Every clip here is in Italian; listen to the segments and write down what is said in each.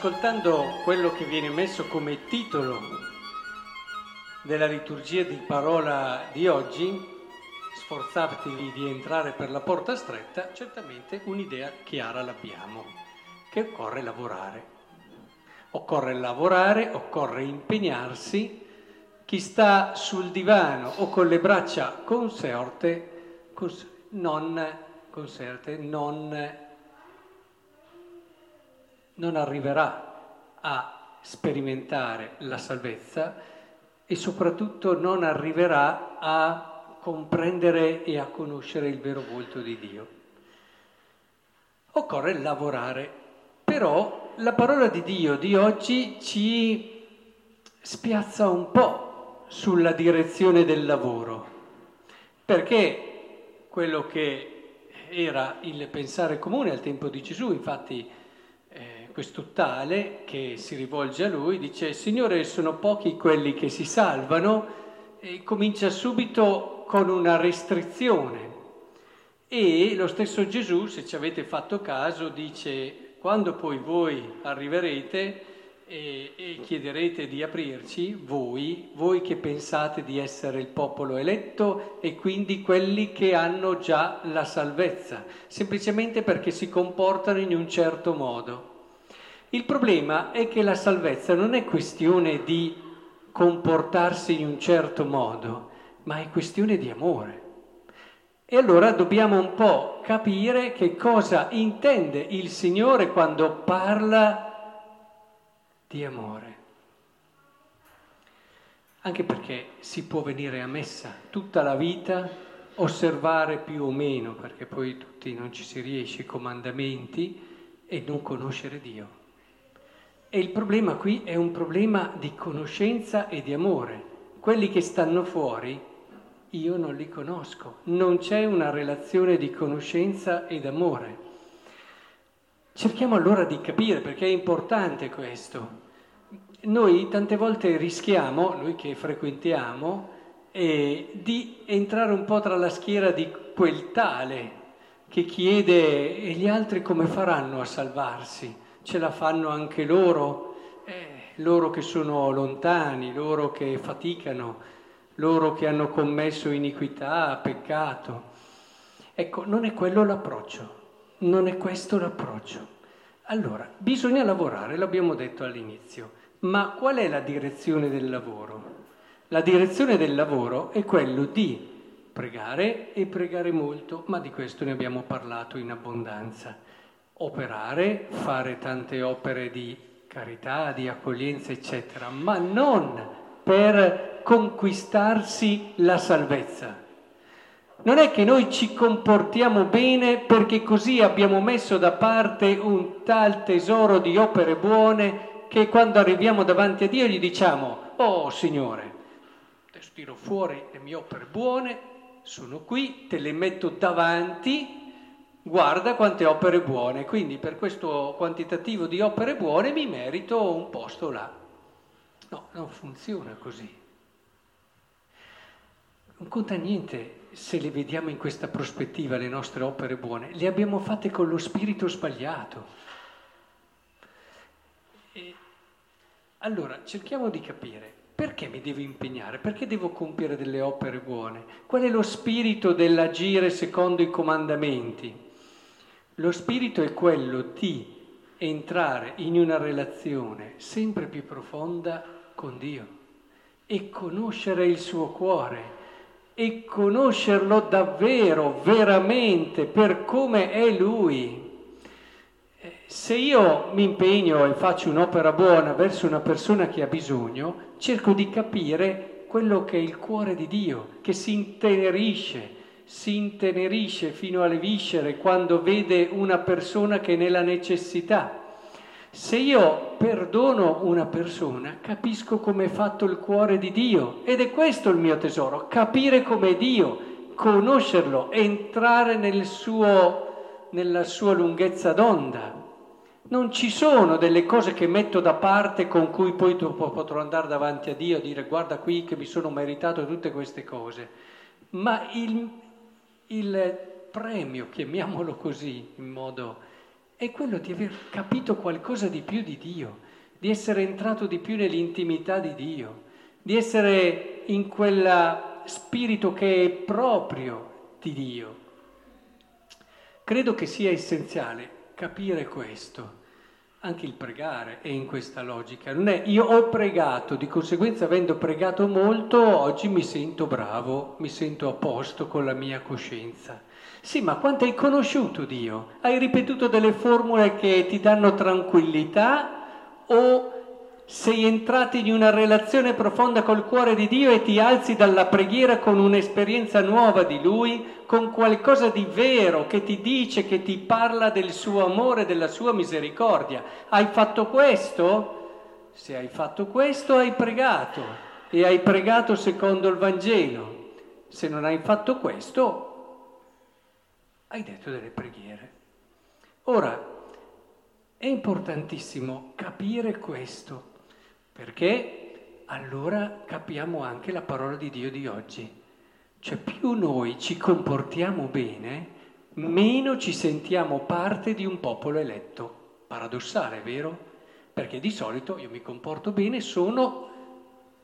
ascoltando quello che viene messo come titolo della liturgia di parola di oggi, sforzatevi di entrare per la porta stretta, certamente un'idea chiara l'abbiamo, che occorre lavorare. Occorre lavorare, occorre impegnarsi. Chi sta sul divano o con le braccia conserte, cons- non, conserte, non non arriverà a sperimentare la salvezza e soprattutto non arriverà a comprendere e a conoscere il vero volto di Dio. Occorre lavorare, però la parola di Dio di oggi ci spiazza un po' sulla direzione del lavoro, perché quello che era il pensare comune al tempo di Gesù, infatti questo tale che si rivolge a lui dice Signore sono pochi quelli che si salvano e comincia subito con una restrizione e lo stesso Gesù, se ci avete fatto caso, dice quando poi voi arriverete e, e chiederete di aprirci, voi, voi che pensate di essere il popolo eletto e quindi quelli che hanno già la salvezza, semplicemente perché si comportano in un certo modo. Il problema è che la salvezza non è questione di comportarsi in un certo modo, ma è questione di amore. E allora dobbiamo un po' capire che cosa intende il Signore quando parla di amore. Anche perché si può venire a messa tutta la vita, osservare più o meno, perché poi tutti non ci si riesce, i comandamenti e non conoscere Dio. E il problema qui è un problema di conoscenza e di amore. Quelli che stanno fuori, io non li conosco. Non c'è una relazione di conoscenza ed amore. Cerchiamo allora di capire perché è importante questo. Noi tante volte rischiamo, noi che frequentiamo, eh, di entrare un po' tra la schiera di quel tale che chiede e gli altri come faranno a salvarsi ce la fanno anche loro, eh, loro che sono lontani, loro che faticano, loro che hanno commesso iniquità, peccato. Ecco, non è quello l'approccio, non è questo l'approccio. Allora, bisogna lavorare, l'abbiamo detto all'inizio, ma qual è la direzione del lavoro? La direzione del lavoro è quello di pregare e pregare molto, ma di questo ne abbiamo parlato in abbondanza operare, fare tante opere di carità, di accoglienza, eccetera, ma non per conquistarsi la salvezza. Non è che noi ci comportiamo bene perché così abbiamo messo da parte un tal tesoro di opere buone che quando arriviamo davanti a Dio gli diciamo, oh Signore, adesso tiro fuori le mie opere buone, sono qui, te le metto davanti guarda quante opere buone, quindi per questo quantitativo di opere buone mi merito un posto là. No, non funziona così. Non conta niente se le vediamo in questa prospettiva le nostre opere buone, le abbiamo fatte con lo spirito sbagliato. E allora cerchiamo di capire perché mi devo impegnare, perché devo compiere delle opere buone, qual è lo spirito dell'agire secondo i comandamenti. Lo spirito è quello di entrare in una relazione sempre più profonda con Dio e conoscere il suo cuore e conoscerlo davvero, veramente, per come è Lui. Eh, se io mi impegno e faccio un'opera buona verso una persona che ha bisogno, cerco di capire quello che è il cuore di Dio, che si intenerisce, si intenerisce fino alle viscere quando vede una persona che è nella necessità. Se io perdono una persona, capisco come è fatto il cuore di Dio ed è questo il mio tesoro, capire com'è Dio, conoscerlo, entrare nel suo, nella sua lunghezza d'onda. Non ci sono delle cose che metto da parte con cui poi potrò andare davanti a Dio e dire guarda qui che mi sono meritato tutte queste cose, ma il, il premio, chiamiamolo così in modo, è quello di aver capito qualcosa di più di Dio, di essere entrato di più nell'intimità di Dio, di essere in quel spirito che è proprio di Dio. Credo che sia essenziale capire questo. Anche il pregare è in questa logica. Non è io ho pregato, di conseguenza avendo pregato molto, oggi mi sento bravo, mi sento a posto con la mia coscienza. Sì, ma quanto hai conosciuto Dio? Hai ripetuto delle formule che ti danno tranquillità o sei entrato in una relazione profonda col cuore di Dio e ti alzi dalla preghiera con un'esperienza nuova di Lui, con qualcosa di vero che ti dice, che ti parla del suo amore, della sua misericordia. Hai fatto questo? Se hai fatto questo hai pregato e hai pregato secondo il Vangelo. Se non hai fatto questo, hai detto delle preghiere. Ora, è importantissimo capire questo, perché allora capiamo anche la parola di Dio di oggi. Cioè più noi ci comportiamo bene, meno ci sentiamo parte di un popolo eletto. Paradossale, vero? Perché di solito io mi comporto bene, sono,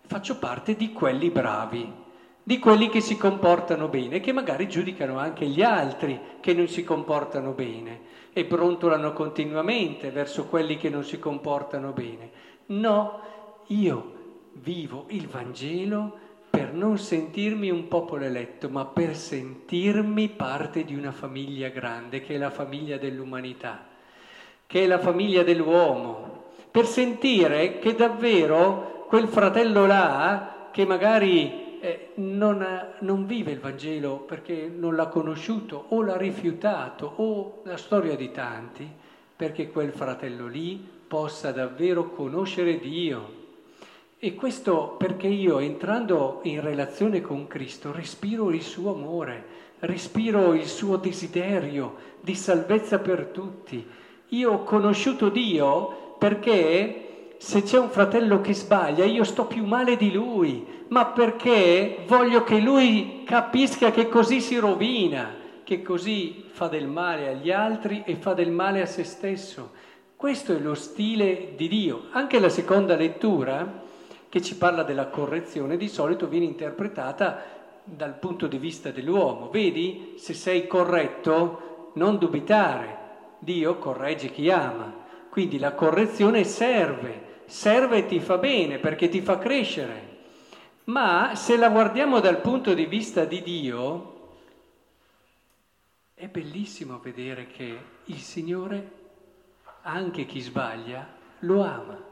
faccio parte di quelli bravi di quelli che si comportano bene, che magari giudicano anche gli altri che non si comportano bene e brontolano continuamente verso quelli che non si comportano bene. No, io vivo il Vangelo per non sentirmi un popolo eletto, ma per sentirmi parte di una famiglia grande, che è la famiglia dell'umanità, che è la famiglia dell'uomo, per sentire che davvero quel fratello là, che magari eh, non, non, vive il Vangelo perché non l'ha conosciuto o l'ha rifiutato o la storia di tanti, perché quel fratello lì possa davvero conoscere Dio. E questo perché io entrando in relazione con Cristo respiro il suo amore, respiro il suo desiderio di salvezza per tutti. Io ho conosciuto Dio perché se c'è un fratello che sbaglia, io sto più male di lui, ma perché voglio che lui capisca che così si rovina, che così fa del male agli altri e fa del male a se stesso. Questo è lo stile di Dio. Anche la seconda lettura, che ci parla della correzione, di solito viene interpretata dal punto di vista dell'uomo. Vedi, se sei corretto, non dubitare, Dio corregge chi ama. Quindi la correzione serve serve e ti fa bene perché ti fa crescere. Ma se la guardiamo dal punto di vista di Dio, è bellissimo vedere che il Signore, anche chi sbaglia, lo ama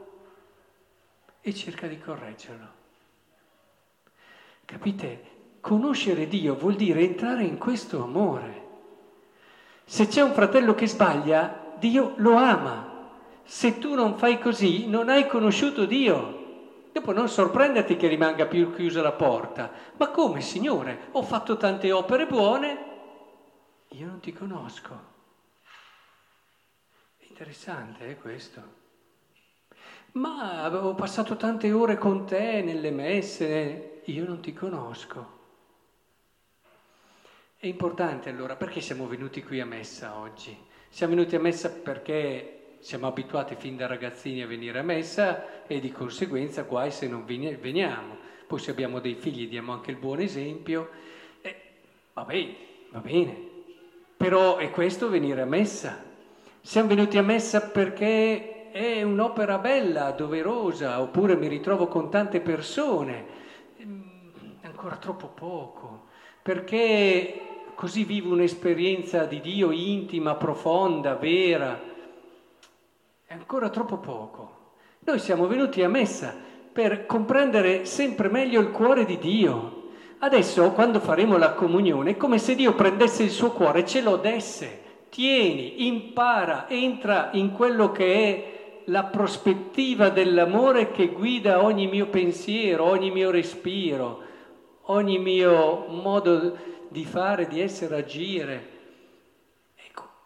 e cerca di correggerlo. Capite? Conoscere Dio vuol dire entrare in questo amore. Se c'è un fratello che sbaglia, Dio lo ama se tu non fai così, non hai conosciuto Dio. Dopo non sorprenderti che rimanga più chiusa la porta. Ma come, Signore? Ho fatto tante opere buone, io non ti conosco. Interessante eh, questo. Ma avevo passato tante ore con te nelle messe, io non ti conosco. È importante allora, perché siamo venuti qui a messa oggi? Siamo venuti a messa perché siamo abituati fin da ragazzini a venire a messa e di conseguenza guai se non veniamo. Poi se abbiamo dei figli diamo anche il buon esempio. Eh, va bene, va bene. Però è questo venire a messa. Siamo venuti a messa perché è un'opera bella, doverosa, oppure mi ritrovo con tante persone. Mm, ancora troppo poco. Perché così vivo un'esperienza di Dio intima, profonda, vera è ancora troppo poco. Noi siamo venuti a messa per comprendere sempre meglio il cuore di Dio. Adesso, quando faremo la comunione, è come se Dio prendesse il suo cuore e ce lo desse. Tieni, impara, entra in quello che è la prospettiva dell'amore che guida ogni mio pensiero, ogni mio respiro, ogni mio modo di fare, di essere, agire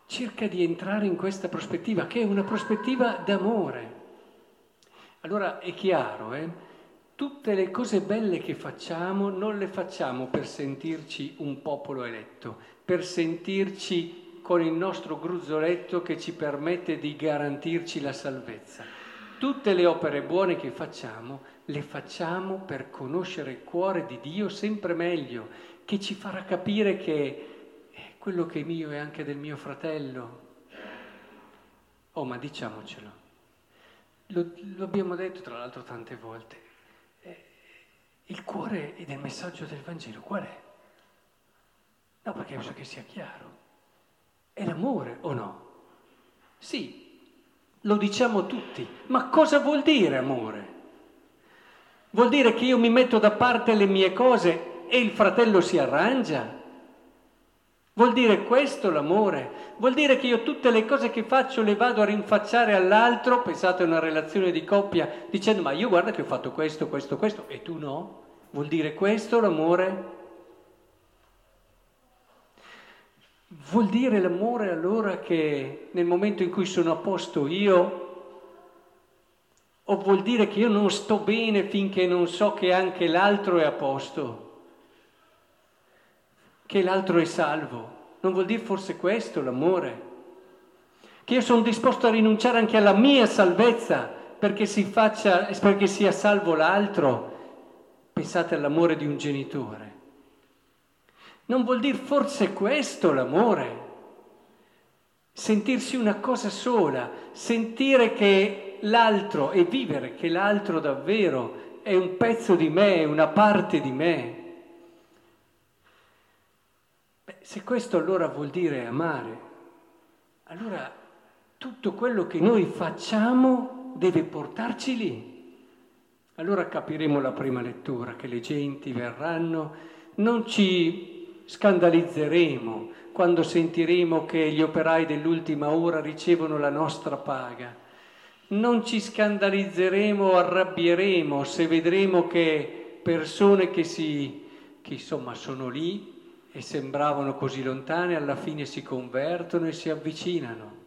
cerca di entrare in questa prospettiva, che è una prospettiva d'amore. Allora è chiaro, eh? tutte le cose belle che facciamo non le facciamo per sentirci un popolo eletto, per sentirci con il nostro gruzzoletto che ci permette di garantirci la salvezza. Tutte le opere buone che facciamo le facciamo per conoscere il cuore di Dio sempre meglio, che ci farà capire che quello che è mio è anche del mio fratello. Oh, ma diciamocelo. Lo, lo abbiamo detto tra l'altro tante volte. Eh, il cuore del messaggio del Vangelo qual è? No, perché bisogna che sia chiaro. È l'amore o no? Sì, lo diciamo tutti, ma cosa vuol dire amore? Vuol dire che io mi metto da parte le mie cose e il fratello si arrangia? Vuol dire questo l'amore? Vuol dire che io tutte le cose che faccio le vado a rinfacciare all'altro, pensate a una relazione di coppia, dicendo ma io guarda che ho fatto questo, questo, questo e tu no? Vuol dire questo l'amore? Vuol dire l'amore allora che nel momento in cui sono a posto io, o vuol dire che io non sto bene finché non so che anche l'altro è a posto, che l'altro è salvo? Non vuol dire forse questo l'amore? Che io sono disposto a rinunciare anche alla mia salvezza perché, si faccia, perché sia salvo l'altro? Pensate all'amore di un genitore. Non vuol dire forse questo l'amore? Sentirsi una cosa sola, sentire che l'altro e vivere che l'altro davvero è un pezzo di me, è una parte di me. Beh, se questo allora vuol dire amare, allora tutto quello che noi facciamo deve portarci lì. Allora capiremo la prima lettura, che le genti verranno, non ci scandalizzeremo quando sentiremo che gli operai dell'ultima ora ricevono la nostra paga. Non ci scandalizzeremo o arrabbieremo se vedremo che persone che, si, che insomma sono lì e sembravano così lontane alla fine si convertono e si avvicinano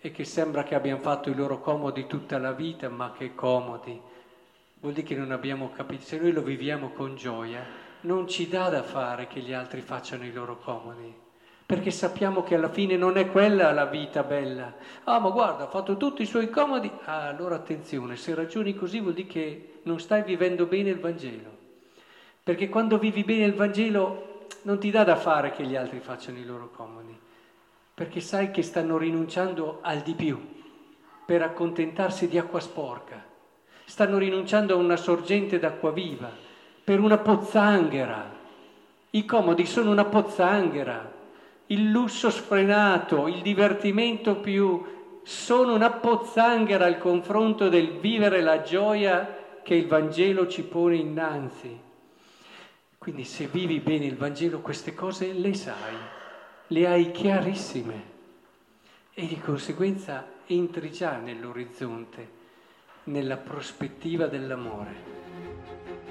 e che sembra che abbiano fatto i loro comodi tutta la vita, ma che comodi. Vuol dire che non abbiamo capito, se noi lo viviamo con gioia, non ci dà da fare che gli altri facciano i loro comodi, perché sappiamo che alla fine non è quella la vita bella. Ah, ma guarda, ha fatto tutti i suoi comodi. Ah, allora attenzione, se ragioni così vuol dire che non stai vivendo bene il Vangelo. Perché quando vivi bene il Vangelo non ti dà da fare che gli altri facciano i loro comodi, perché sai che stanno rinunciando al di più per accontentarsi di acqua sporca, stanno rinunciando a una sorgente d'acqua viva per una pozzanghera. I comodi sono una pozzanghera, il lusso sfrenato, il divertimento più sono una pozzanghera al confronto del vivere la gioia che il Vangelo ci pone innanzi. Quindi se vivi bene il Vangelo queste cose le sai, le hai chiarissime e di conseguenza entri già nell'orizzonte, nella prospettiva dell'amore.